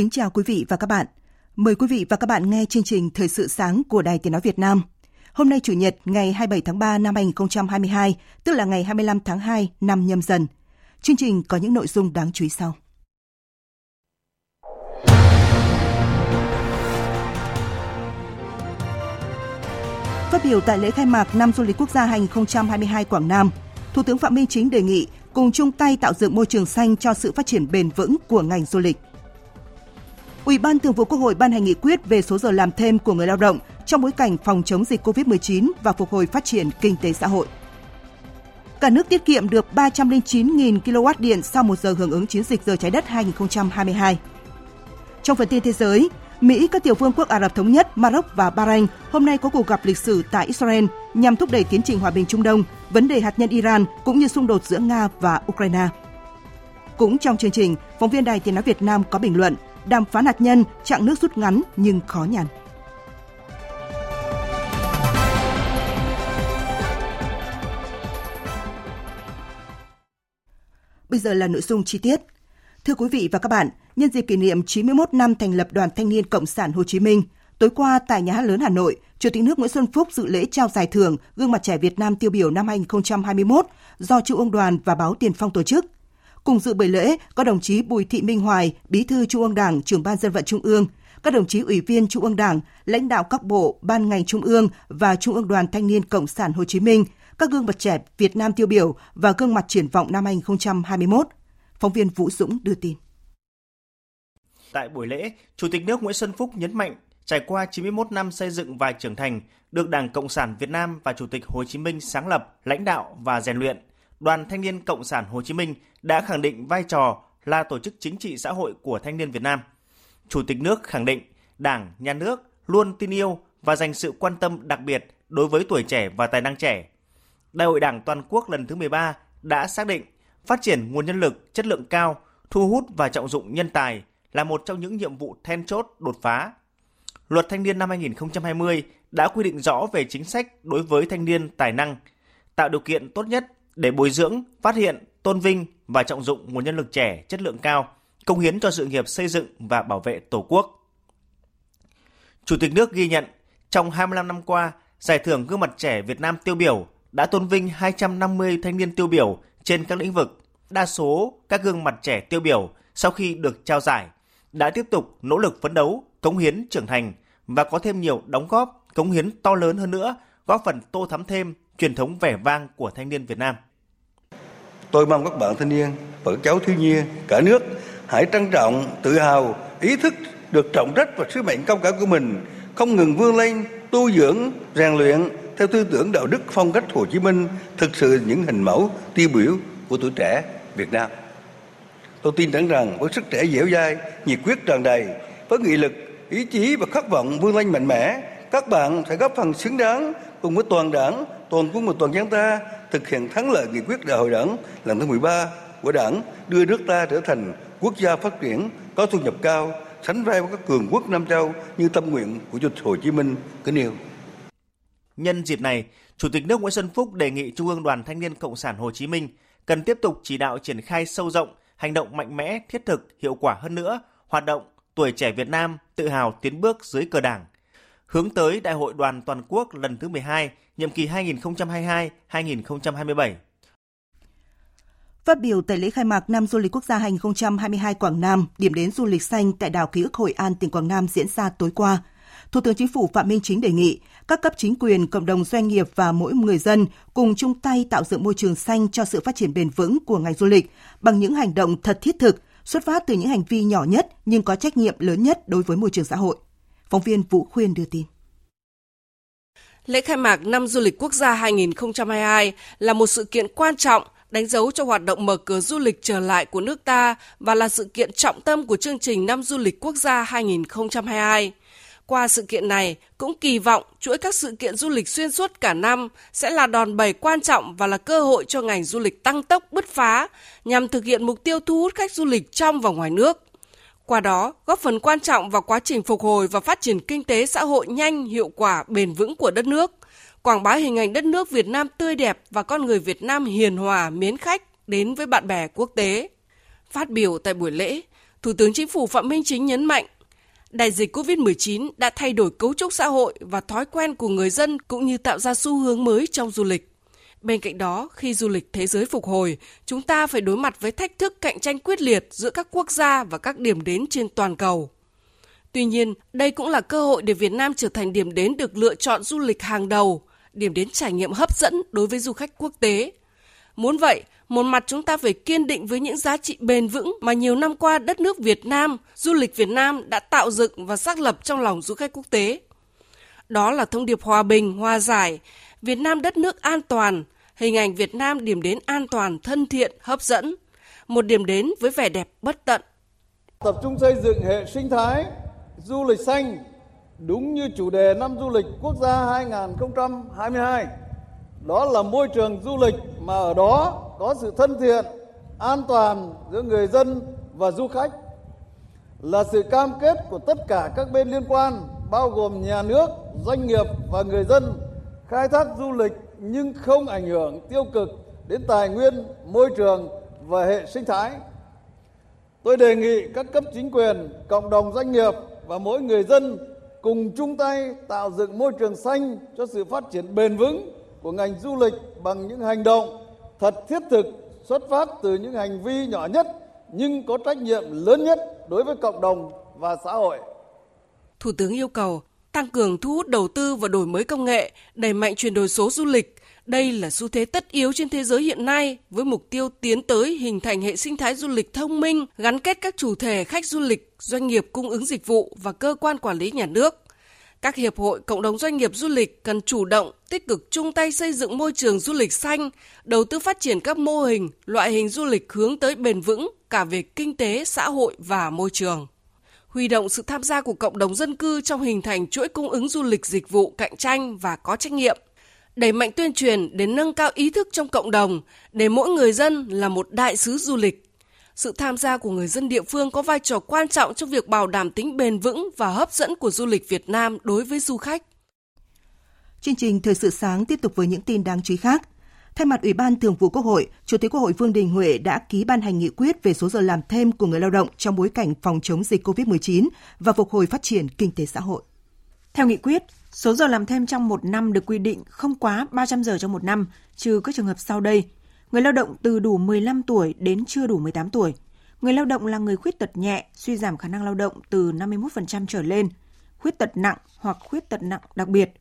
Kính chào quý vị và các bạn. Mời quý vị và các bạn nghe chương trình Thời sự sáng của Đài Tiếng Nói Việt Nam. Hôm nay Chủ nhật ngày 27 tháng 3 năm 2022, tức là ngày 25 tháng 2 năm nhâm dần. Chương trình có những nội dung đáng chú ý sau. Phát biểu tại lễ khai mạc năm du lịch quốc gia 2022 Quảng Nam, Thủ tướng Phạm Minh Chính đề nghị cùng chung tay tạo dựng môi trường xanh cho sự phát triển bền vững của ngành du lịch. Ủy ban Thường vụ Quốc hội ban hành nghị quyết về số giờ làm thêm của người lao động trong bối cảnh phòng chống dịch COVID-19 và phục hồi phát triển kinh tế xã hội. Cả nước tiết kiệm được 309.000 kW điện sau một giờ hưởng ứng chiến dịch giờ trái đất 2022. Trong phần tin thế giới, Mỹ, các tiểu vương quốc Ả Rập Thống Nhất, Maroc và Bahrain hôm nay có cuộc gặp lịch sử tại Israel nhằm thúc đẩy tiến trình hòa bình Trung Đông, vấn đề hạt nhân Iran cũng như xung đột giữa Nga và Ukraine. Cũng trong chương trình, phóng viên Đài Tiếng Nói Việt Nam có bình luận đàm phán hạt nhân chặng nước rút ngắn nhưng khó nhằn. Bây giờ là nội dung chi tiết. Thưa quý vị và các bạn, nhân dịp kỷ niệm 91 năm thành lập Đoàn Thanh niên Cộng sản Hồ Chí Minh, tối qua tại Nhà hát lớn Hà Nội, Chủ tịch nước Nguyễn Xuân Phúc dự lễ trao giải thưởng Gương mặt trẻ Việt Nam tiêu biểu năm 2021 do Trung ương Đoàn và báo Tiền Phong tổ chức. Cùng dự buổi lễ có đồng chí Bùi Thị Minh Hoài, Bí thư Trung ương Đảng, trưởng ban dân vận Trung ương, các đồng chí ủy viên Trung ương Đảng, lãnh đạo các bộ, ban ngành Trung ương và Trung ương Đoàn Thanh niên Cộng sản Hồ Chí Minh, các gương mặt trẻ Việt Nam tiêu biểu và gương mặt triển vọng năm 2021. Phóng viên Vũ Dũng đưa tin. Tại buổi lễ, Chủ tịch nước Nguyễn Xuân Phúc nhấn mạnh, trải qua 91 năm xây dựng và trưởng thành, được Đảng Cộng sản Việt Nam và Chủ tịch Hồ Chí Minh sáng lập, lãnh đạo và rèn luyện, Đoàn Thanh niên Cộng sản Hồ Chí Minh đã khẳng định vai trò là tổ chức chính trị xã hội của thanh niên Việt Nam. Chủ tịch nước khẳng định Đảng, Nhà nước luôn tin yêu và dành sự quan tâm đặc biệt đối với tuổi trẻ và tài năng trẻ. Đại hội Đảng toàn quốc lần thứ 13 đã xác định phát triển nguồn nhân lực chất lượng cao, thu hút và trọng dụng nhân tài là một trong những nhiệm vụ then chốt đột phá. Luật Thanh niên năm 2020 đã quy định rõ về chính sách đối với thanh niên tài năng, tạo điều kiện tốt nhất để bồi dưỡng, phát hiện, tôn vinh và trọng dụng nguồn nhân lực trẻ chất lượng cao, công hiến cho sự nghiệp xây dựng và bảo vệ Tổ quốc. Chủ tịch nước ghi nhận, trong 25 năm qua, Giải thưởng Gương mặt trẻ Việt Nam tiêu biểu đã tôn vinh 250 thanh niên tiêu biểu trên các lĩnh vực. Đa số các gương mặt trẻ tiêu biểu sau khi được trao giải đã tiếp tục nỗ lực phấn đấu, cống hiến trưởng thành và có thêm nhiều đóng góp, cống hiến to lớn hơn nữa, góp phần tô thắm thêm truyền thống vẻ vang của thanh niên Việt Nam. Tôi mong các bạn thanh niên và các cháu thiếu nhi cả nước hãy trân trọng, tự hào, ý thức được trọng trách và sứ mệnh cao cả của mình, không ngừng vươn lên, tu dưỡng, rèn luyện theo tư tưởng đạo đức phong cách Hồ Chí Minh, thực sự những hình mẫu tiêu biểu của tuổi trẻ Việt Nam. Tôi tin tưởng rằng với sức trẻ dẻo dai, nhiệt quyết tràn đầy, với nghị lực, ý chí và khát vọng vươn lên mạnh mẽ, các bạn sẽ góp phần xứng đáng cùng với toàn đảng, toàn quân và toàn dân ta thực hiện thắng lợi nghị quyết đại hội đảng lần thứ 13 của đảng đưa nước ta trở thành quốc gia phát triển có thu nhập cao, sánh vai với các cường quốc Nam Châu như tâm nguyện của Chủ tịch Hồ Chí Minh kính yêu. Nhân dịp này, Chủ tịch nước Nguyễn Xuân Phúc đề nghị Trung ương Đoàn Thanh niên Cộng sản Hồ Chí Minh cần tiếp tục chỉ đạo triển khai sâu rộng, hành động mạnh mẽ, thiết thực, hiệu quả hơn nữa, hoạt động tuổi trẻ Việt Nam tự hào tiến bước dưới cờ Đảng, hướng tới Đại hội đoàn toàn quốc lần thứ 12, nhiệm kỳ 2022-2027. Phát biểu tại lễ khai mạc năm du lịch quốc gia 2022 Quảng Nam, điểm đến du lịch xanh tại đảo ký ức Hội An, tỉnh Quảng Nam diễn ra tối qua, Thủ tướng Chính phủ Phạm Minh Chính đề nghị các cấp chính quyền, cộng đồng doanh nghiệp và mỗi người dân cùng chung tay tạo dựng môi trường xanh cho sự phát triển bền vững của ngành du lịch bằng những hành động thật thiết thực, xuất phát từ những hành vi nhỏ nhất nhưng có trách nhiệm lớn nhất đối với môi trường xã hội. Phóng viên Vũ Khuyên đưa tin. Lễ khai mạc năm du lịch quốc gia 2022 là một sự kiện quan trọng đánh dấu cho hoạt động mở cửa du lịch trở lại của nước ta và là sự kiện trọng tâm của chương trình năm du lịch quốc gia 2022. Qua sự kiện này, cũng kỳ vọng chuỗi các sự kiện du lịch xuyên suốt cả năm sẽ là đòn bẩy quan trọng và là cơ hội cho ngành du lịch tăng tốc bứt phá nhằm thực hiện mục tiêu thu hút khách du lịch trong và ngoài nước. Qua đó, góp phần quan trọng vào quá trình phục hồi và phát triển kinh tế xã hội nhanh, hiệu quả, bền vững của đất nước, quảng bá hình ảnh đất nước Việt Nam tươi đẹp và con người Việt Nam hiền hòa, mến khách đến với bạn bè quốc tế. Phát biểu tại buổi lễ, Thủ tướng Chính phủ Phạm Minh Chính nhấn mạnh, đại dịch COVID-19 đã thay đổi cấu trúc xã hội và thói quen của người dân cũng như tạo ra xu hướng mới trong du lịch. Bên cạnh đó, khi du lịch thế giới phục hồi, chúng ta phải đối mặt với thách thức cạnh tranh quyết liệt giữa các quốc gia và các điểm đến trên toàn cầu. Tuy nhiên, đây cũng là cơ hội để Việt Nam trở thành điểm đến được lựa chọn du lịch hàng đầu, điểm đến trải nghiệm hấp dẫn đối với du khách quốc tế. Muốn vậy, một mặt chúng ta phải kiên định với những giá trị bền vững mà nhiều năm qua đất nước Việt Nam, du lịch Việt Nam đã tạo dựng và xác lập trong lòng du khách quốc tế. Đó là thông điệp hòa bình, hòa giải, Việt Nam đất nước an toàn, hình ảnh Việt Nam điểm đến an toàn, thân thiện, hấp dẫn, một điểm đến với vẻ đẹp bất tận. Tập trung xây dựng hệ sinh thái du lịch xanh đúng như chủ đề năm du lịch quốc gia 2022. Đó là môi trường du lịch mà ở đó có sự thân thiện, an toàn giữa người dân và du khách. Là sự cam kết của tất cả các bên liên quan, bao gồm nhà nước, doanh nghiệp và người dân khai thác du lịch nhưng không ảnh hưởng tiêu cực đến tài nguyên, môi trường và hệ sinh thái. Tôi đề nghị các cấp chính quyền, cộng đồng doanh nghiệp và mỗi người dân cùng chung tay tạo dựng môi trường xanh cho sự phát triển bền vững của ngành du lịch bằng những hành động thật thiết thực xuất phát từ những hành vi nhỏ nhất nhưng có trách nhiệm lớn nhất đối với cộng đồng và xã hội. Thủ tướng yêu cầu tăng cường thu hút đầu tư và đổi mới công nghệ, đẩy mạnh chuyển đổi số du lịch. Đây là xu thế tất yếu trên thế giới hiện nay với mục tiêu tiến tới hình thành hệ sinh thái du lịch thông minh, gắn kết các chủ thể khách du lịch, doanh nghiệp cung ứng dịch vụ và cơ quan quản lý nhà nước. Các hiệp hội, cộng đồng doanh nghiệp du lịch cần chủ động, tích cực chung tay xây dựng môi trường du lịch xanh, đầu tư phát triển các mô hình, loại hình du lịch hướng tới bền vững cả về kinh tế, xã hội và môi trường huy động sự tham gia của cộng đồng dân cư trong hình thành chuỗi cung ứng du lịch dịch vụ cạnh tranh và có trách nhiệm đẩy mạnh tuyên truyền để nâng cao ý thức trong cộng đồng, để mỗi người dân là một đại sứ du lịch sự tham gia của người dân địa phương có vai trò quan trọng trong việc bảo đảm tính bền vững và hấp dẫn của du lịch Việt Nam đối với du khách. Chương trình Thời sự sáng tiếp tục với những tin đáng chú ý khác. Thay mặt Ủy ban Thường vụ Quốc hội, Chủ tịch Quốc hội Vương Đình Huệ đã ký ban hành nghị quyết về số giờ làm thêm của người lao động trong bối cảnh phòng chống dịch COVID-19 và phục hồi phát triển kinh tế xã hội. Theo nghị quyết, số giờ làm thêm trong một năm được quy định không quá 300 giờ trong một năm, trừ các trường hợp sau đây. Người lao động từ đủ 15 tuổi đến chưa đủ 18 tuổi. Người lao động là người khuyết tật nhẹ, suy giảm khả năng lao động từ 51% trở lên, khuyết tật nặng hoặc khuyết tật nặng đặc biệt.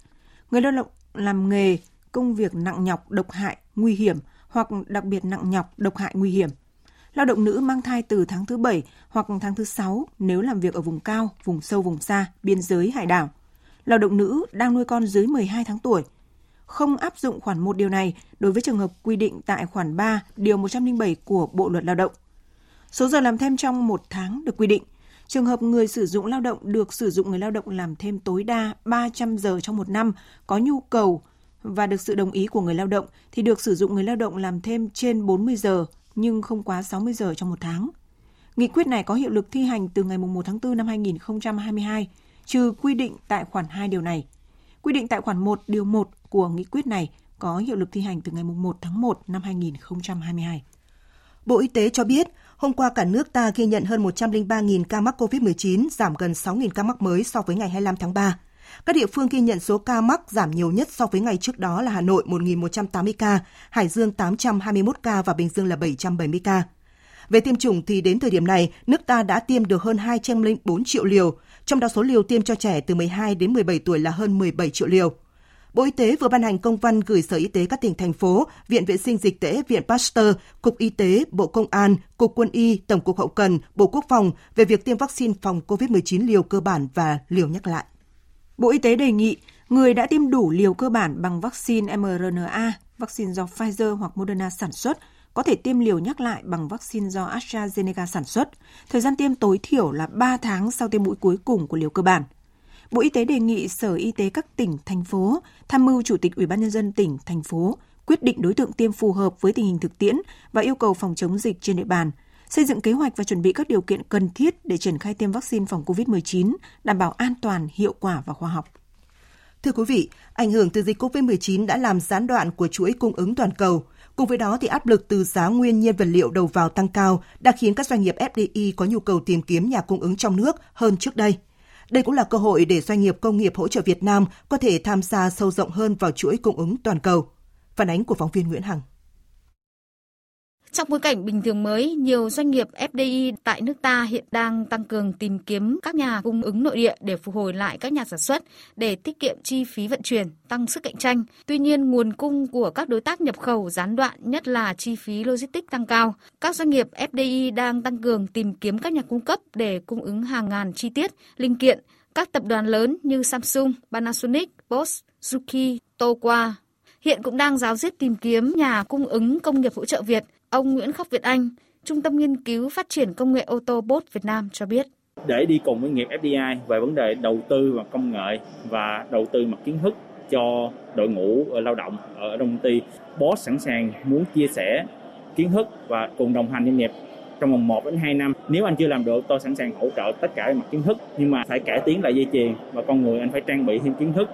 Người lao động làm nghề công việc nặng nhọc, độc hại, nguy hiểm hoặc đặc biệt nặng nhọc, độc hại, nguy hiểm. Lao động nữ mang thai từ tháng thứ 7 hoặc tháng thứ 6 nếu làm việc ở vùng cao, vùng sâu, vùng xa, biên giới, hải đảo. Lao động nữ đang nuôi con dưới 12 tháng tuổi. Không áp dụng khoản 1 điều này đối với trường hợp quy định tại khoản 3 điều 107 của Bộ luật Lao động. Số giờ làm thêm trong một tháng được quy định. Trường hợp người sử dụng lao động được sử dụng người lao động làm thêm tối đa 300 giờ trong một năm có nhu cầu và được sự đồng ý của người lao động thì được sử dụng người lao động làm thêm trên 40 giờ nhưng không quá 60 giờ trong một tháng. Nghị quyết này có hiệu lực thi hành từ ngày 1 tháng 4 năm 2022, trừ quy định tại khoản 2 điều này. Quy định tại khoản 1 điều 1 của nghị quyết này có hiệu lực thi hành từ ngày 1 tháng 1 năm 2022. Bộ Y tế cho biết, hôm qua cả nước ta ghi nhận hơn 103.000 ca mắc COVID-19, giảm gần 6.000 ca mắc mới so với ngày 25 tháng 3. Các địa phương ghi nhận số ca mắc giảm nhiều nhất so với ngày trước đó là Hà Nội 1.180 ca, Hải Dương 821 ca và Bình Dương là 770 ca. Về tiêm chủng thì đến thời điểm này, nước ta đã tiêm được hơn 204 triệu liều, trong đó số liều tiêm cho trẻ từ 12 đến 17 tuổi là hơn 17 triệu liều. Bộ Y tế vừa ban hành công văn gửi Sở Y tế các tỉnh thành phố, Viện Vệ sinh Dịch tễ, Viện Pasteur, Cục Y tế, Bộ Công an, Cục Quân y, Tổng cục Hậu cần, Bộ Quốc phòng về việc tiêm vaccine phòng COVID-19 liều cơ bản và liều nhắc lại. Bộ Y tế đề nghị người đã tiêm đủ liều cơ bản bằng vaccine mRNA, vaccine do Pfizer hoặc Moderna sản xuất, có thể tiêm liều nhắc lại bằng vaccine do AstraZeneca sản xuất. Thời gian tiêm tối thiểu là 3 tháng sau tiêm mũi cuối cùng của liều cơ bản. Bộ Y tế đề nghị Sở Y tế các tỉnh, thành phố tham mưu Chủ tịch Ủy ban nhân dân tỉnh, thành phố quyết định đối tượng tiêm phù hợp với tình hình thực tiễn và yêu cầu phòng chống dịch trên địa bàn, xây dựng kế hoạch và chuẩn bị các điều kiện cần thiết để triển khai tiêm vaccine phòng COVID-19, đảm bảo an toàn, hiệu quả và khoa học. Thưa quý vị, ảnh hưởng từ dịch COVID-19 đã làm gián đoạn của chuỗi cung ứng toàn cầu. Cùng với đó thì áp lực từ giá nguyên nhiên vật liệu đầu vào tăng cao đã khiến các doanh nghiệp FDI có nhu cầu tìm kiếm nhà cung ứng trong nước hơn trước đây. Đây cũng là cơ hội để doanh nghiệp công nghiệp hỗ trợ Việt Nam có thể tham gia sâu rộng hơn vào chuỗi cung ứng toàn cầu. Phản ánh của phóng viên Nguyễn Hằng. Trong bối cảnh bình thường mới, nhiều doanh nghiệp FDI tại nước ta hiện đang tăng cường tìm kiếm các nhà cung ứng nội địa để phục hồi lại các nhà sản xuất để tiết kiệm chi phí vận chuyển, tăng sức cạnh tranh. Tuy nhiên, nguồn cung của các đối tác nhập khẩu gián đoạn, nhất là chi phí logistics tăng cao. Các doanh nghiệp FDI đang tăng cường tìm kiếm các nhà cung cấp để cung ứng hàng ngàn chi tiết, linh kiện. Các tập đoàn lớn như Samsung, Panasonic, Bosch, Suzuki, Towa hiện cũng đang giáo diết tìm kiếm nhà cung ứng công nghiệp hỗ trợ Việt – Ông Nguyễn Khắc Việt Anh, Trung tâm Nghiên cứu Phát triển Công nghệ ô tô Bốt Việt Nam cho biết. Để đi cùng với nghiệp FDI về vấn đề đầu tư và công nghệ và đầu tư mặt kiến thức cho đội ngũ ờ, lao động ở công ty, bốt sẵn sàng muốn chia sẻ kiến thức và cùng đồng hành doanh nghiệp trong vòng 1 đến 2 năm. Nếu anh chưa làm được, tôi sẵn sàng hỗ trợ tất cả mặt kiến thức, nhưng mà phải cải tiến lại dây chuyền và con người anh phải trang bị thêm kiến thức.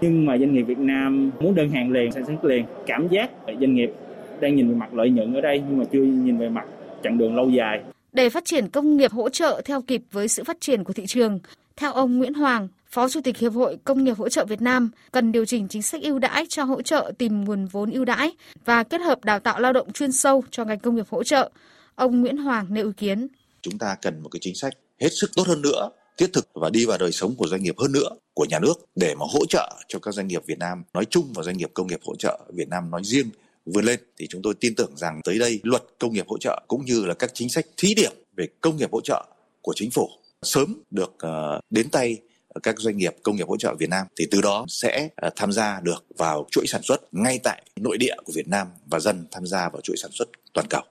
Nhưng mà doanh nghiệp Việt Nam muốn đơn hàng liền, sản xuất liền, cảm giác doanh nghiệp đang nhìn về mặt lợi nhuận ở đây nhưng mà chưa nhìn về mặt chặng đường lâu dài. Để phát triển công nghiệp hỗ trợ theo kịp với sự phát triển của thị trường, theo ông Nguyễn Hoàng, Phó Chủ tịch Hiệp hội Công nghiệp hỗ trợ Việt Nam cần điều chỉnh chính sách ưu đãi cho hỗ trợ tìm nguồn vốn ưu đãi và kết hợp đào tạo lao động chuyên sâu cho ngành công nghiệp hỗ trợ. Ông Nguyễn Hoàng nêu ý kiến. Chúng ta cần một cái chính sách hết sức tốt hơn nữa, thiết thực và đi vào đời sống của doanh nghiệp hơn nữa, của nhà nước để mà hỗ trợ cho các doanh nghiệp Việt Nam nói chung và doanh nghiệp công nghiệp hỗ trợ Việt Nam nói riêng vươn lên thì chúng tôi tin tưởng rằng tới đây luật công nghiệp hỗ trợ cũng như là các chính sách thí điểm về công nghiệp hỗ trợ của chính phủ sớm được ờ, đến tay các doanh nghiệp công nghiệp hỗ trợ Việt Nam thì từ đó sẽ ờ, tham gia được vào chuỗi sản xuất ngay tại nội địa của Việt Nam và dần tham gia vào chuỗi sản xuất toàn cầu.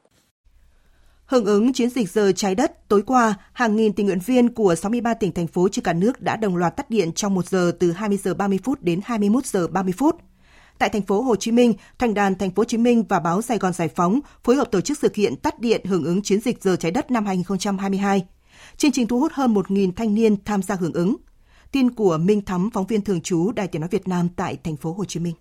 Hưởng ứng chiến dịch giờ trái đất, tối qua, hàng nghìn tình nguyện viên của 63 tỉnh thành phố trên cả nước đã đồng loạt tắt điện trong 1 giờ từ 20 giờ 30 phút đến 21 giờ 30 phút. Tại thành phố Hồ Chí Minh, Thành đoàn thành phố Hồ Chí Minh và báo Sài Gòn Giải phóng phối hợp tổ chức sự kiện tắt điện hưởng ứng chiến dịch giờ trái đất năm 2022. Chương trình thu hút hơn 1.000 thanh niên tham gia hưởng ứng. Tin của Minh Thắm, phóng viên thường trú Đài Tiếng nói Việt Nam tại thành phố Hồ Chí Minh.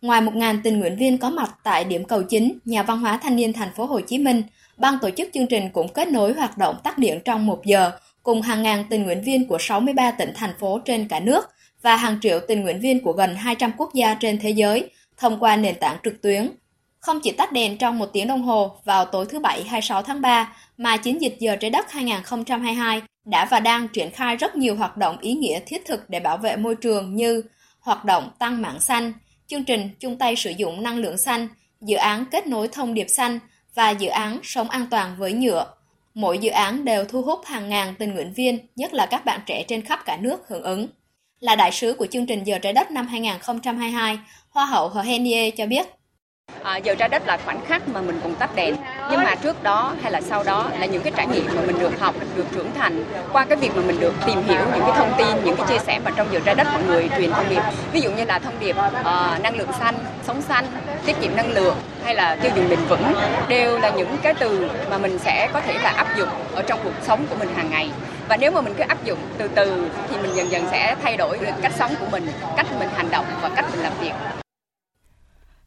Ngoài 1.000 tình nguyện viên có mặt tại điểm cầu chính, nhà văn hóa thanh niên thành phố Hồ Chí Minh, ban tổ chức chương trình cũng kết nối hoạt động tắt điện trong một giờ cùng hàng ngàn tình nguyện viên của 63 tỉnh thành phố trên cả nước và hàng triệu tình nguyện viên của gần 200 quốc gia trên thế giới thông qua nền tảng trực tuyến. Không chỉ tắt đèn trong một tiếng đồng hồ vào tối thứ Bảy 26 tháng 3, mà chiến dịch giờ trái đất 2022 đã và đang triển khai rất nhiều hoạt động ý nghĩa thiết thực để bảo vệ môi trường như hoạt động tăng mạng xanh, chương trình chung tay sử dụng năng lượng xanh, dự án kết nối thông điệp xanh và dự án sống an toàn với nhựa. Mỗi dự án đều thu hút hàng ngàn tình nguyện viên, nhất là các bạn trẻ trên khắp cả nước hưởng ứng. Là đại sứ của chương trình Giờ trái đất năm 2022, Hoa hậu Hờ Henie cho biết. À, giờ trái đất là khoảnh khắc mà mình cùng tắt đèn. Nhưng mà trước đó hay là sau đó là những cái trải nghiệm mà mình được học được trưởng thành qua cái việc mà mình được tìm hiểu những cái thông tin những cái chia sẻ mà trong giờ trái đất mọi người truyền thông điệp. Ví dụ như là thông điệp uh, năng lượng xanh sống xanh tiết kiệm năng lượng hay là tiêu dùng bền vững đều là những cái từ mà mình sẽ có thể là áp dụng ở trong cuộc sống của mình hàng ngày và nếu mà mình cứ áp dụng từ từ thì mình dần dần sẽ thay đổi được cách sống của mình cách mình hành động và cách mình làm việc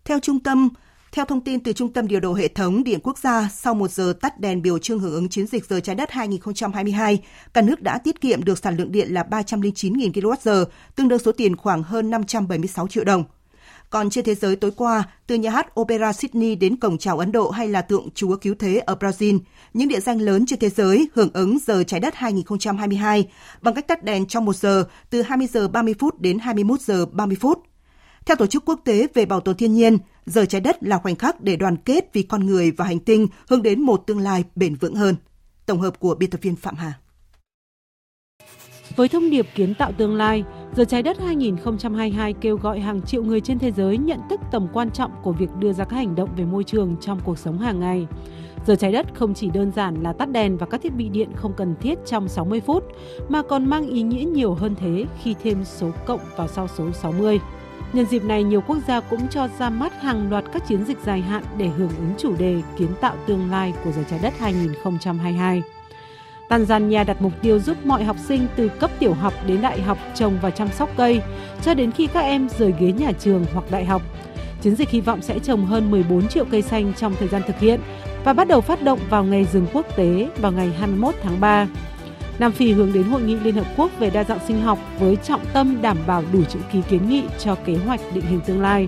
theo trung tâm theo thông tin từ Trung tâm Điều độ Hệ thống Điện Quốc gia, sau một giờ tắt đèn biểu trưng hưởng ứng chiến dịch giờ trái đất 2022, cả nước đã tiết kiệm được sản lượng điện là 309.000 kWh, tương đương số tiền khoảng hơn 576 triệu đồng. Còn trên thế giới tối qua, từ nhà hát Opera Sydney đến cổng chào Ấn Độ hay là tượng Chúa Cứu Thế ở Brazil, những địa danh lớn trên thế giới hưởng ứng giờ trái đất 2022 bằng cách tắt đèn trong một giờ từ 20 giờ 30 phút đến 21 giờ 30 phút. Theo Tổ chức Quốc tế về Bảo tồn Thiên nhiên, giờ trái đất là khoảnh khắc để đoàn kết vì con người và hành tinh hướng đến một tương lai bền vững hơn. Tổng hợp của biên tập viên Phạm Hà. Với thông điệp kiến tạo tương lai, Giờ trái đất 2022 kêu gọi hàng triệu người trên thế giới nhận thức tầm quan trọng của việc đưa ra các hành động về môi trường trong cuộc sống hàng ngày. Giờ trái đất không chỉ đơn giản là tắt đèn và các thiết bị điện không cần thiết trong 60 phút, mà còn mang ý nghĩa nhiều hơn thế khi thêm số cộng vào sau số 60. Nhân dịp này, nhiều quốc gia cũng cho ra mắt hàng loạt các chiến dịch dài hạn để hưởng ứng chủ đề kiến tạo tương lai của giờ trái đất 2022. Tanzania đặt mục tiêu giúp mọi học sinh từ cấp tiểu học đến đại học trồng và chăm sóc cây, cho đến khi các em rời ghế nhà trường hoặc đại học. Chiến dịch hy vọng sẽ trồng hơn 14 triệu cây xanh trong thời gian thực hiện và bắt đầu phát động vào ngày rừng quốc tế vào ngày 21 tháng 3. Nam Phi hướng đến hội nghị Liên Hợp Quốc về đa dạng sinh học với trọng tâm đảm bảo đủ chữ ký kiến nghị cho kế hoạch định hình tương lai.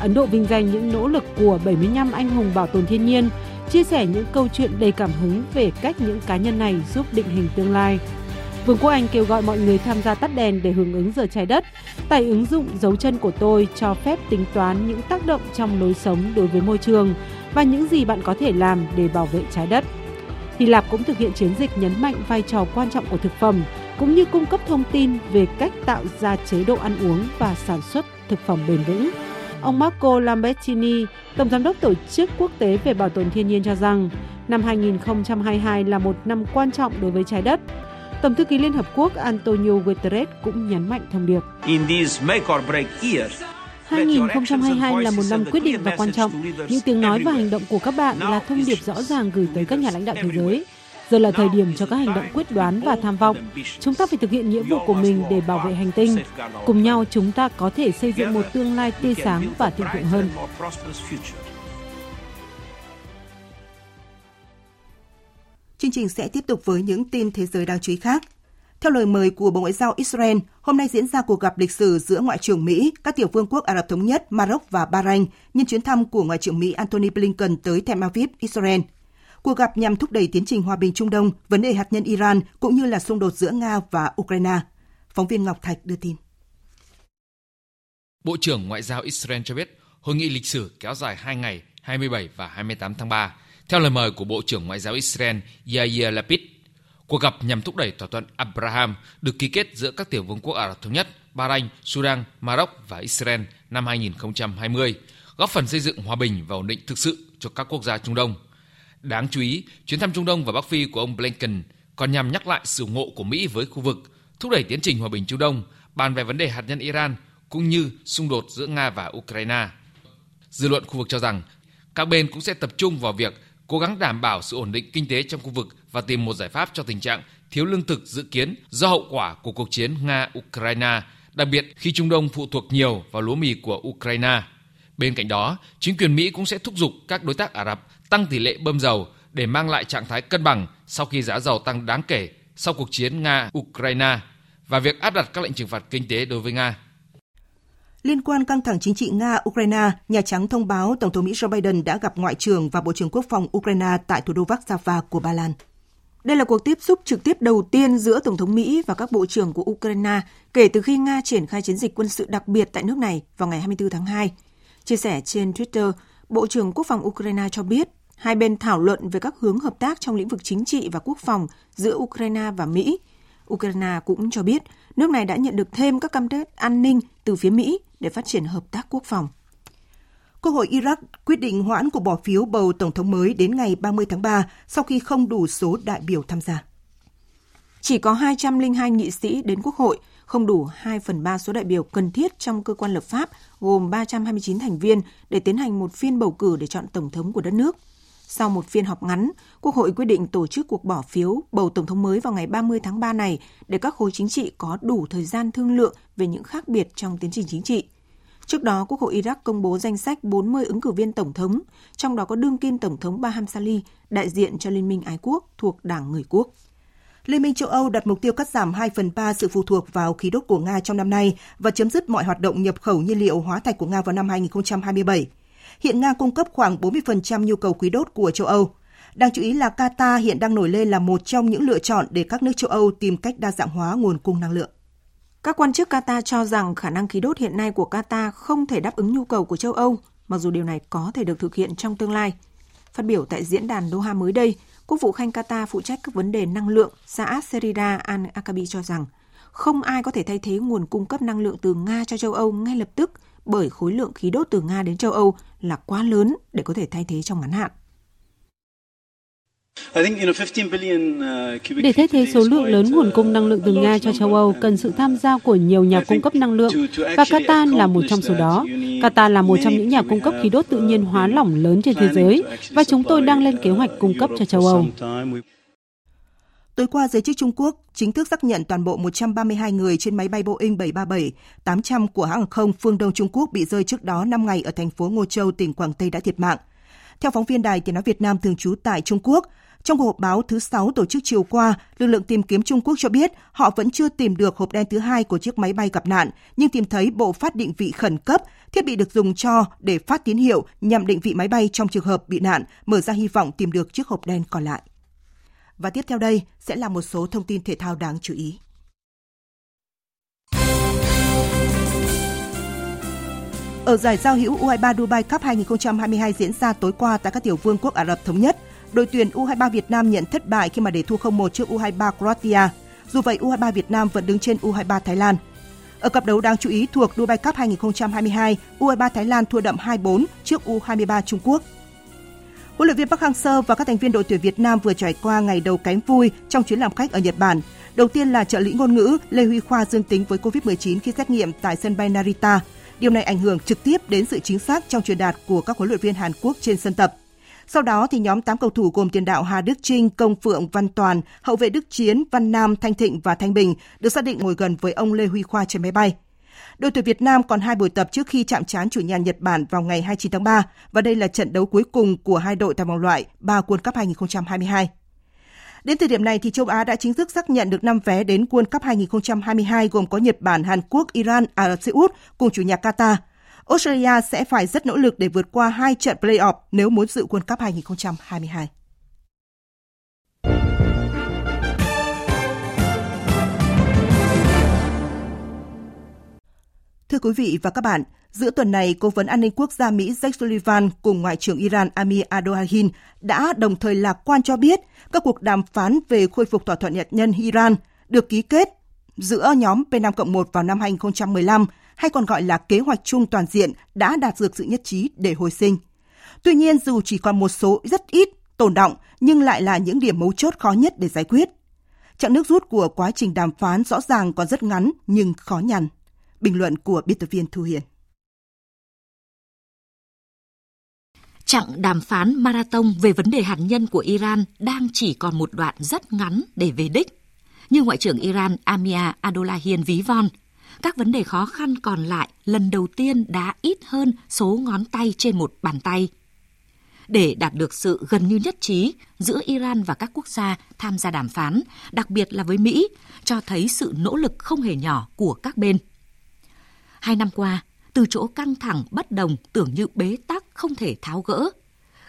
Ấn Độ vinh danh những nỗ lực của 75 anh hùng bảo tồn thiên nhiên chia sẻ những câu chuyện đầy cảm hứng về cách những cá nhân này giúp định hình tương lai. Vương quốc Anh kêu gọi mọi người tham gia tắt đèn để hưởng ứng giờ trái đất. Tại ứng dụng dấu chân của tôi cho phép tính toán những tác động trong lối sống đối với môi trường và những gì bạn có thể làm để bảo vệ trái đất. Hy Lạp cũng thực hiện chiến dịch nhấn mạnh vai trò quan trọng của thực phẩm, cũng như cung cấp thông tin về cách tạo ra chế độ ăn uống và sản xuất thực phẩm bền vững. Ông Marco Lambertini, Tổng giám đốc Tổ chức Quốc tế về Bảo tồn Thiên nhiên cho rằng năm 2022 là một năm quan trọng đối với trái đất. Tổng thư ký Liên Hợp Quốc Antonio Guterres cũng nhấn mạnh thông điệp. 2022 là một năm quyết định và quan trọng. Những tiếng nói và hành động của các bạn là thông điệp rõ ràng gửi tới các nhà lãnh đạo thế giới. Giờ là thời điểm cho các hành động quyết đoán và tham vọng. Chúng ta phải thực hiện nghĩa vụ của mình để bảo vệ hành tinh. Cùng nhau chúng ta có thể xây dựng một tương lai tươi sáng và thịnh vượng hơn. Chương trình sẽ tiếp tục với những tin thế giới đáng chú ý khác. Theo lời mời của Bộ Ngoại giao Israel, hôm nay diễn ra cuộc gặp lịch sử giữa Ngoại trưởng Mỹ, các tiểu vương quốc Ả Rập Thống Nhất, Maroc và Bahrain nhân chuyến thăm của Ngoại trưởng Mỹ Antony Blinken tới Tel Aviv, Israel. Cuộc gặp nhằm thúc đẩy tiến trình hòa bình Trung Đông, vấn đề hạt nhân Iran cũng như là xung đột giữa Nga và Ukraine. Phóng viên Ngọc Thạch đưa tin. Bộ trưởng Ngoại giao Israel cho biết, hội nghị lịch sử kéo dài 2 ngày 27 và 28 tháng 3, theo lời mời của Bộ trưởng Ngoại giao Israel Yair Lapid. Cuộc gặp nhằm thúc đẩy thỏa thuận Abraham được ký kết giữa các tiểu vương quốc Ả Rập Thống Nhất, Bahrain, Sudan, Maroc và Israel năm 2020, góp phần xây dựng hòa bình và ổn định thực sự cho các quốc gia Trung Đông – Đáng chú ý, chuyến thăm Trung Đông và Bắc Phi của ông Blinken còn nhằm nhắc lại sự ủng hộ của Mỹ với khu vực, thúc đẩy tiến trình hòa bình Trung Đông, bàn về vấn đề hạt nhân Iran cũng như xung đột giữa Nga và Ukraine. Dư luận khu vực cho rằng các bên cũng sẽ tập trung vào việc cố gắng đảm bảo sự ổn định kinh tế trong khu vực và tìm một giải pháp cho tình trạng thiếu lương thực dự kiến do hậu quả của cuộc chiến Nga-Ukraine, đặc biệt khi Trung Đông phụ thuộc nhiều vào lúa mì của Ukraine. Bên cạnh đó, chính quyền Mỹ cũng sẽ thúc giục các đối tác Ả Rập tăng tỷ lệ bơm dầu để mang lại trạng thái cân bằng sau khi giá dầu tăng đáng kể sau cuộc chiến Nga-Ukraine và việc áp đặt các lệnh trừng phạt kinh tế đối với Nga. Liên quan căng thẳng chính trị Nga-Ukraine, Nhà Trắng thông báo Tổng thống Mỹ Joe Biden đã gặp Ngoại trưởng và Bộ trưởng Quốc phòng Ukraine tại thủ đô Warsaw của Ba Lan. Đây là cuộc tiếp xúc trực tiếp đầu tiên giữa Tổng thống Mỹ và các bộ trưởng của Ukraine kể từ khi Nga triển khai chiến dịch quân sự đặc biệt tại nước này vào ngày 24 tháng 2. Chia sẻ trên Twitter, Bộ trưởng Quốc phòng Ukraine cho biết Hai bên thảo luận về các hướng hợp tác trong lĩnh vực chính trị và quốc phòng giữa Ukraine và Mỹ. Ukraine cũng cho biết nước này đã nhận được thêm các cam kết an ninh từ phía Mỹ để phát triển hợp tác quốc phòng. Quốc hội Iraq quyết định hoãn cuộc bỏ phiếu bầu tổng thống mới đến ngày 30 tháng 3 sau khi không đủ số đại biểu tham gia. Chỉ có 202 nghị sĩ đến Quốc hội, không đủ 2 phần 3 số đại biểu cần thiết trong cơ quan lập pháp gồm 329 thành viên để tiến hành một phiên bầu cử để chọn tổng thống của đất nước – sau một phiên họp ngắn, Quốc hội quyết định tổ chức cuộc bỏ phiếu bầu Tổng thống mới vào ngày 30 tháng 3 này để các khối chính trị có đủ thời gian thương lượng về những khác biệt trong tiến trình chính trị. Trước đó, Quốc hội Iraq công bố danh sách 40 ứng cử viên Tổng thống, trong đó có đương kim Tổng thống Baham Salih, đại diện cho Liên minh Ái quốc thuộc Đảng Người Quốc. Liên minh châu Âu đặt mục tiêu cắt giảm 2 phần 3 sự phụ thuộc vào khí đốt của Nga trong năm nay và chấm dứt mọi hoạt động nhập khẩu nhiên liệu hóa thạch của Nga vào năm 2027. Hiện Nga cung cấp khoảng 40% nhu cầu khí đốt của châu Âu. Đáng chú ý là Qatar hiện đang nổi lên là một trong những lựa chọn để các nước châu Âu tìm cách đa dạng hóa nguồn cung năng lượng. Các quan chức Qatar cho rằng khả năng khí đốt hiện nay của Qatar không thể đáp ứng nhu cầu của châu Âu, mặc dù điều này có thể được thực hiện trong tương lai. Phát biểu tại diễn đàn Doha mới đây, Quốc vụ Khanh Qatar phụ trách các vấn đề năng lượng Saad Serida Al Akabi cho rằng không ai có thể thay thế nguồn cung cấp năng lượng từ Nga cho châu Âu ngay lập tức bởi khối lượng khí đốt từ Nga đến châu Âu là quá lớn để có thể thay thế trong ngắn hạn. Để thay thế số lượng lớn nguồn cung năng lượng từ Nga cho châu Âu cần sự tham gia của nhiều nhà cung cấp năng lượng và Qatar là một trong số đó. Qatar là một trong những nhà cung cấp khí đốt tự nhiên hóa lỏng lớn trên thế giới và chúng tôi đang lên kế hoạch cung cấp cho châu Âu. Tối qua, giới chức Trung Quốc chính thức xác nhận toàn bộ 132 người trên máy bay Boeing 737-800 của hãng hàng không phương Đông Trung Quốc bị rơi trước đó 5 ngày ở thành phố Ngô Châu, tỉnh Quảng Tây đã thiệt mạng. Theo phóng viên Đài Tiếng Nói Việt Nam thường trú tại Trung Quốc, trong cuộc họp báo thứ Sáu tổ chức chiều qua, lực lượng tìm kiếm Trung Quốc cho biết họ vẫn chưa tìm được hộp đen thứ hai của chiếc máy bay gặp nạn, nhưng tìm thấy bộ phát định vị khẩn cấp, thiết bị được dùng cho để phát tín hiệu nhằm định vị máy bay trong trường hợp bị nạn, mở ra hy vọng tìm được chiếc hộp đen còn lại. Và tiếp theo đây sẽ là một số thông tin thể thao đáng chú ý. Ở giải giao hữu U23 Dubai Cup 2022 diễn ra tối qua tại các tiểu vương quốc Ả Rập Thống Nhất, đội tuyển U23 Việt Nam nhận thất bại khi mà để thua 0-1 trước U23 Croatia. Dù vậy, U23 Việt Nam vẫn đứng trên U23 Thái Lan. Ở cặp đấu đáng chú ý thuộc Dubai Cup 2022, U23 Thái Lan thua đậm 2-4 trước U23 Trung Quốc. Huấn luyện viên Park Hang-seo và các thành viên đội tuyển Việt Nam vừa trải qua ngày đầu cánh vui trong chuyến làm khách ở Nhật Bản. Đầu tiên là trợ lý ngôn ngữ Lê Huy Khoa dương tính với COVID-19 khi xét nghiệm tại sân bay Narita. Điều này ảnh hưởng trực tiếp đến sự chính xác trong truyền đạt của các huấn luyện viên Hàn Quốc trên sân tập. Sau đó thì nhóm 8 cầu thủ gồm tiền đạo Hà Đức Trinh, Công Phượng, Văn Toàn, hậu vệ Đức Chiến, Văn Nam, Thanh Thịnh và Thanh Bình được xác định ngồi gần với ông Lê Huy Khoa trên máy bay. Đội tuyển Việt Nam còn hai buổi tập trước khi chạm trán chủ nhà Nhật Bản vào ngày 29 tháng 3 và đây là trận đấu cuối cùng của hai đội tại vòng loại 3 World Cup 2022. Đến thời điểm này thì châu Á đã chính thức xác nhận được 5 vé đến World Cup 2022 gồm có Nhật Bản, Hàn Quốc, Iran, Ả Rập Xê Út cùng chủ nhà Qatar. Australia sẽ phải rất nỗ lực để vượt qua hai trận play-off nếu muốn dự World Cup 2022. Thưa quý vị và các bạn, giữa tuần này, Cố vấn An ninh Quốc gia Mỹ Jake Sullivan cùng Ngoại trưởng Iran Amir Abdollahian đã đồng thời lạc quan cho biết các cuộc đàm phán về khôi phục thỏa thuận hạt nhân Iran được ký kết giữa nhóm P5-1 vào năm 2015 hay còn gọi là kế hoạch chung toàn diện đã đạt được sự nhất trí để hồi sinh. Tuy nhiên, dù chỉ còn một số rất ít tồn động, nhưng lại là những điểm mấu chốt khó nhất để giải quyết. Chặng nước rút của quá trình đàm phán rõ ràng còn rất ngắn nhưng khó nhằn. Bình luận của biên tập viên Thu Hiền. Chặng đàm phán marathon về vấn đề hạt nhân của Iran đang chỉ còn một đoạn rất ngắn để về đích. Như Ngoại trưởng Iran Amir Abdollahian ví von, các vấn đề khó khăn còn lại lần đầu tiên đã ít hơn số ngón tay trên một bàn tay. Để đạt được sự gần như nhất trí giữa Iran và các quốc gia tham gia đàm phán, đặc biệt là với Mỹ, cho thấy sự nỗ lực không hề nhỏ của các bên. Hai năm qua, từ chỗ căng thẳng bất đồng tưởng như bế tắc không thể tháo gỡ,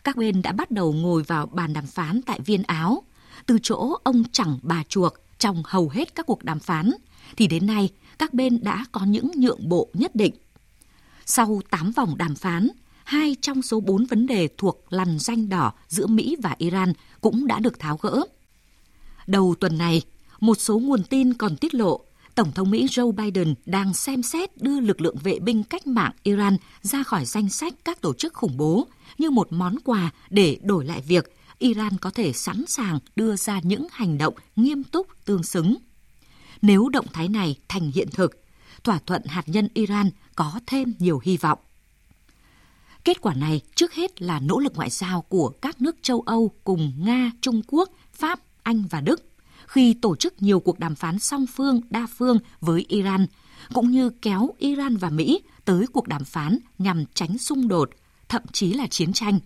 các bên đã bắt đầu ngồi vào bàn đàm phán tại Viên Áo. Từ chỗ ông chẳng bà chuộc trong hầu hết các cuộc đàm phán, thì đến nay các bên đã có những nhượng bộ nhất định. Sau 8 vòng đàm phán, hai trong số 4 vấn đề thuộc lằn danh đỏ giữa Mỹ và Iran cũng đã được tháo gỡ. Đầu tuần này, một số nguồn tin còn tiết lộ Tổng thống Mỹ Joe Biden đang xem xét đưa lực lượng vệ binh cách mạng Iran ra khỏi danh sách các tổ chức khủng bố như một món quà để đổi lại việc Iran có thể sẵn sàng đưa ra những hành động nghiêm túc tương xứng. Nếu động thái này thành hiện thực, thỏa thuận hạt nhân Iran có thêm nhiều hy vọng. Kết quả này trước hết là nỗ lực ngoại giao của các nước châu Âu cùng Nga, Trung Quốc, Pháp, Anh và Đức khi tổ chức nhiều cuộc đàm phán song phương, đa phương với Iran, cũng như kéo Iran và Mỹ tới cuộc đàm phán nhằm tránh xung đột, thậm chí là chiến tranh.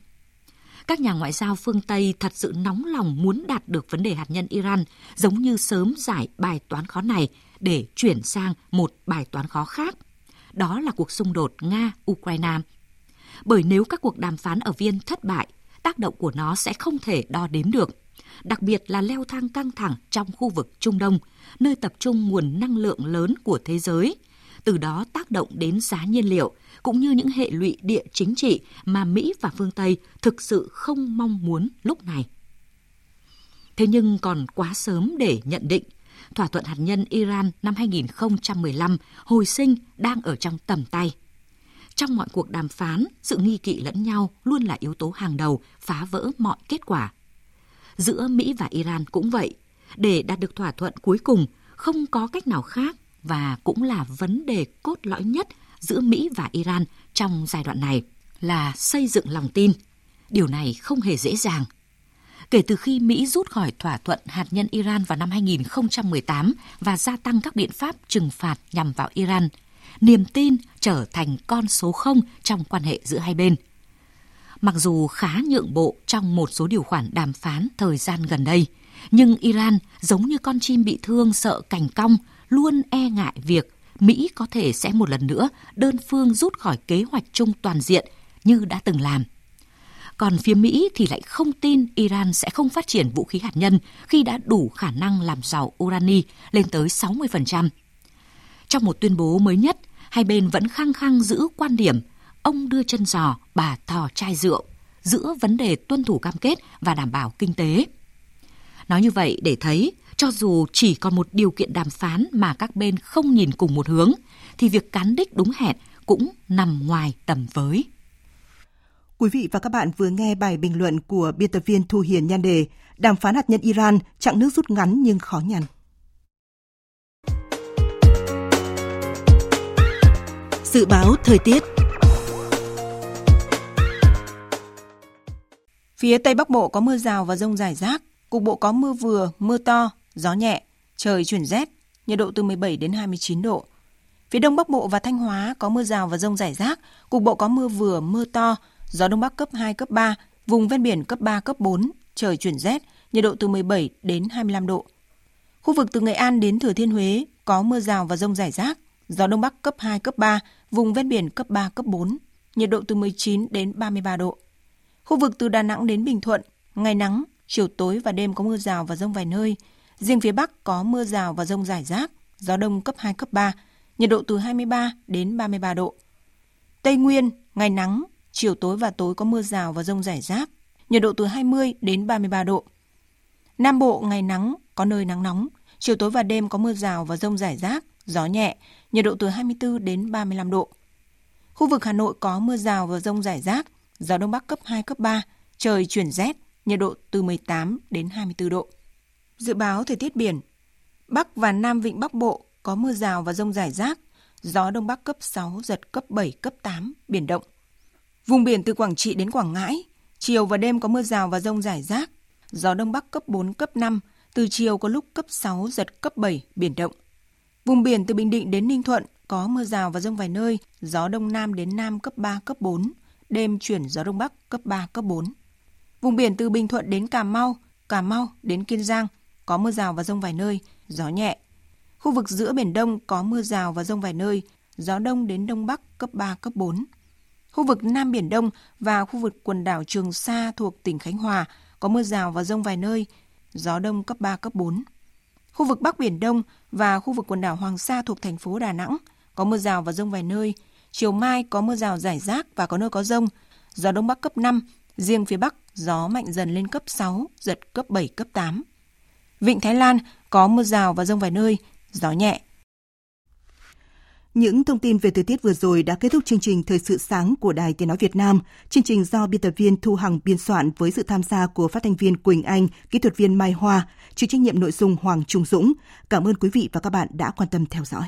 Các nhà ngoại giao phương Tây thật sự nóng lòng muốn đạt được vấn đề hạt nhân Iran, giống như sớm giải bài toán khó này để chuyển sang một bài toán khó khác. Đó là cuộc xung đột Nga-Ukraine. Bởi nếu các cuộc đàm phán ở Viên thất bại, tác động của nó sẽ không thể đo đếm được đặc biệt là leo thang căng thẳng trong khu vực Trung Đông, nơi tập trung nguồn năng lượng lớn của thế giới, từ đó tác động đến giá nhiên liệu cũng như những hệ lụy địa chính trị mà Mỹ và phương Tây thực sự không mong muốn lúc này. Thế nhưng còn quá sớm để nhận định thỏa thuận hạt nhân Iran năm 2015 hồi sinh đang ở trong tầm tay. Trong mọi cuộc đàm phán, sự nghi kỵ lẫn nhau luôn là yếu tố hàng đầu phá vỡ mọi kết quả. Giữa Mỹ và Iran cũng vậy. Để đạt được thỏa thuận cuối cùng, không có cách nào khác và cũng là vấn đề cốt lõi nhất giữa Mỹ và Iran trong giai đoạn này là xây dựng lòng tin. Điều này không hề dễ dàng. Kể từ khi Mỹ rút khỏi thỏa thuận hạt nhân Iran vào năm 2018 và gia tăng các biện pháp trừng phạt nhằm vào Iran, niềm tin trở thành con số không trong quan hệ giữa hai bên. Mặc dù khá nhượng bộ trong một số điều khoản đàm phán thời gian gần đây, nhưng Iran giống như con chim bị thương sợ cành cong, luôn e ngại việc Mỹ có thể sẽ một lần nữa đơn phương rút khỏi kế hoạch chung toàn diện như đã từng làm. Còn phía Mỹ thì lại không tin Iran sẽ không phát triển vũ khí hạt nhân khi đã đủ khả năng làm giàu urani lên tới 60%. Trong một tuyên bố mới nhất, hai bên vẫn khăng khăng giữ quan điểm ông đưa chân giò, bà thò chai rượu, giữa vấn đề tuân thủ cam kết và đảm bảo kinh tế. Nói như vậy để thấy, cho dù chỉ còn một điều kiện đàm phán mà các bên không nhìn cùng một hướng, thì việc cán đích đúng hẹn cũng nằm ngoài tầm với. Quý vị và các bạn vừa nghe bài bình luận của biên tập viên Thu Hiền nhan đề Đàm phán hạt nhân Iran, chặng nước rút ngắn nhưng khó nhằn. Dự báo thời tiết Phía Tây Bắc Bộ có mưa rào và rông rải rác, cục bộ có mưa vừa, mưa to, gió nhẹ, trời chuyển rét, nhiệt độ từ 17 đến 29 độ. Phía Đông Bắc Bộ và Thanh Hóa có mưa rào và rông rải rác, cục bộ có mưa vừa, mưa to, gió Đông Bắc cấp 2, cấp 3, vùng ven biển cấp 3, cấp 4, trời chuyển rét, nhiệt độ từ 17 đến 25 độ. Khu vực từ Nghệ An đến Thừa Thiên Huế có mưa rào và rông rải rác, gió Đông Bắc cấp 2, cấp 3, vùng ven biển cấp 3, cấp 4, nhiệt độ từ 19 đến 33 độ. Khu vực từ Đà Nẵng đến Bình Thuận, ngày nắng, chiều tối và đêm có mưa rào và rông vài nơi. Riêng phía Bắc có mưa rào và rông rải rác, gió đông cấp 2, cấp 3, nhiệt độ từ 23 đến 33 độ. Tây Nguyên, ngày nắng, chiều tối và tối có mưa rào và rông rải rác, nhiệt độ từ 20 đến 33 độ. Nam Bộ, ngày nắng, có nơi nắng nóng, chiều tối và đêm có mưa rào và rông rải rác, gió nhẹ, nhiệt độ từ 24 đến 35 độ. Khu vực Hà Nội có mưa rào và rông rải rác, gió đông bắc cấp 2, cấp 3, trời chuyển rét, nhiệt độ từ 18 đến 24 độ. Dự báo thời tiết biển Bắc và Nam Vịnh Bắc Bộ có mưa rào và rông rải rác, gió đông bắc cấp 6, giật cấp 7, cấp 8, biển động. Vùng biển từ Quảng Trị đến Quảng Ngãi, chiều và đêm có mưa rào và rông rải rác, gió đông bắc cấp 4, cấp 5, từ chiều có lúc cấp 6, giật cấp 7, biển động. Vùng biển từ Bình Định đến Ninh Thuận có mưa rào và rông vài nơi, gió đông nam đến nam cấp 3, cấp 4, đêm chuyển gió đông bắc cấp 3, cấp 4. Vùng biển từ Bình Thuận đến Cà Mau, Cà Mau đến Kiên Giang có mưa rào và rông vài nơi, gió nhẹ. Khu vực giữa Biển Đông có mưa rào và rông vài nơi, gió đông đến đông bắc cấp 3, cấp 4. Khu vực Nam Biển Đông và khu vực quần đảo Trường Sa thuộc tỉnh Khánh Hòa có mưa rào và rông vài nơi, gió đông cấp 3, cấp 4. Khu vực Bắc Biển Đông và khu vực quần đảo Hoàng Sa thuộc thành phố Đà Nẵng có mưa rào và rông vài nơi, Chiều mai có mưa rào rải rác và có nơi có rông. Gió Đông Bắc cấp 5, riêng phía Bắc gió mạnh dần lên cấp 6, giật cấp 7, cấp 8. Vịnh Thái Lan có mưa rào và rông vài nơi, gió nhẹ. Những thông tin về thời tiết vừa rồi đã kết thúc chương trình Thời sự sáng của Đài Tiếng Nói Việt Nam. Chương trình do biên tập viên Thu Hằng biên soạn với sự tham gia của phát thanh viên Quỳnh Anh, kỹ thuật viên Mai Hoa, chịu trách nhiệm nội dung Hoàng Trung Dũng. Cảm ơn quý vị và các bạn đã quan tâm theo dõi.